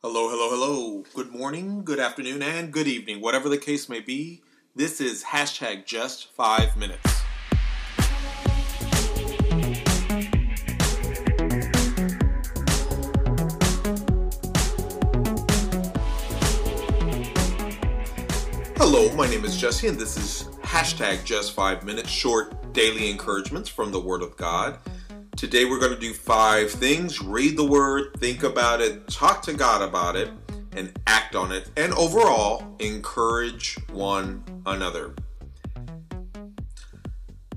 Hello, hello, hello. Good morning, good afternoon, and good evening, whatever the case may be. This is hashtag just five minutes. Hello, my name is Jesse, and this is hashtag just five minutes short daily encouragements from the Word of God. Today we're going to do five things read the Word, think about it, talk to God about it, and act on it, and overall, encourage one another.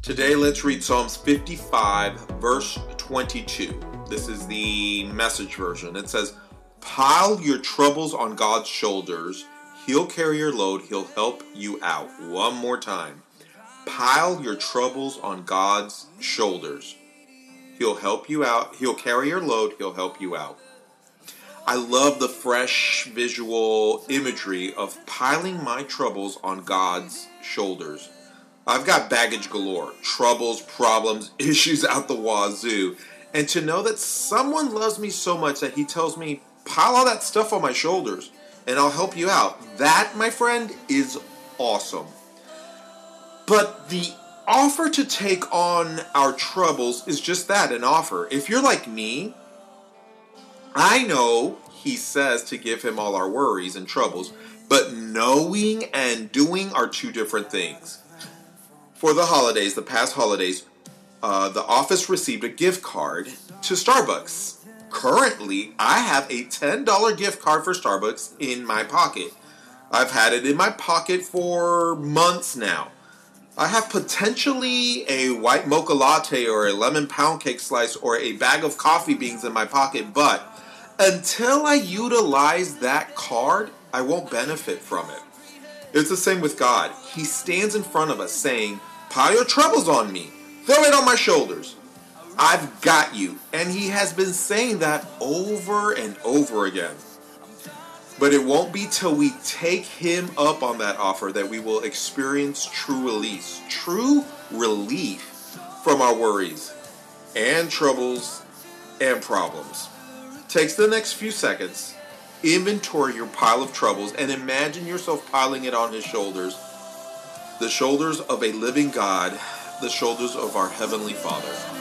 Today, let's read Psalms 55, verse 22. This is the message version. It says, Pile your troubles on God's shoulders He'll carry your load, He'll help you out. One more time. Pile your troubles on God's shoulders. He'll help you out. He'll carry your load, He'll help you out. I love the fresh visual imagery of piling my troubles on God's shoulders. I've got baggage galore, troubles, problems, issues out the wazoo. And to know that someone loves me so much that he tells me, pile all that stuff on my shoulders and I'll help you out. That, my friend, is awesome. But the offer to take on our troubles is just that an offer. If you're like me, I know he says to give him all our worries and troubles, but knowing and doing are two different things. For the holidays, the past holidays, uh, the office received a gift card to Starbucks currently I have a $10 gift card for Starbucks in my pocket. I've had it in my pocket for months now. I have potentially a white mocha latte or a lemon pound cake slice or a bag of coffee beans in my pocket, but until I utilize that card, I won't benefit from it. It's the same with God. He stands in front of us saying, Pile your troubles on me, throw it on my shoulders. I've got you. And he has been saying that over and over again. But it won't be till we take him up on that offer that we will experience true release, true relief from our worries and troubles and problems. Takes the next few seconds, inventory your pile of troubles, and imagine yourself piling it on his shoulders. The shoulders of a living God, the shoulders of our Heavenly Father.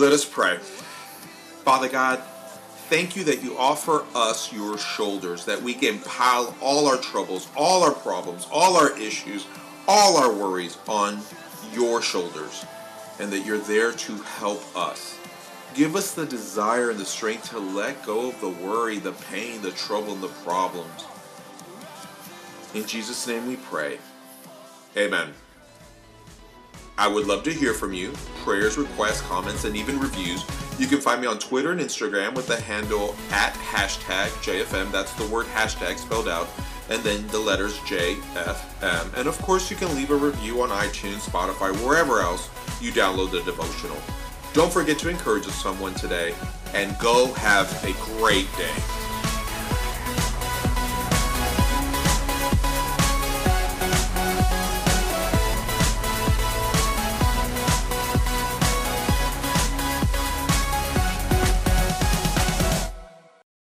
Let us pray. Father God, thank you that you offer us your shoulders, that we can pile all our troubles, all our problems, all our issues, all our worries on your shoulders, and that you're there to help us. Give us the desire and the strength to let go of the worry, the pain, the trouble, and the problems. In Jesus' name we pray. Amen. I would love to hear from you. Prayers, requests, comments, and even reviews. You can find me on Twitter and Instagram with the handle at hashtag JFM. That's the word hashtag spelled out. And then the letters JFM. And of course, you can leave a review on iTunes, Spotify, wherever else you download the devotional. Don't forget to encourage someone today and go have a great day.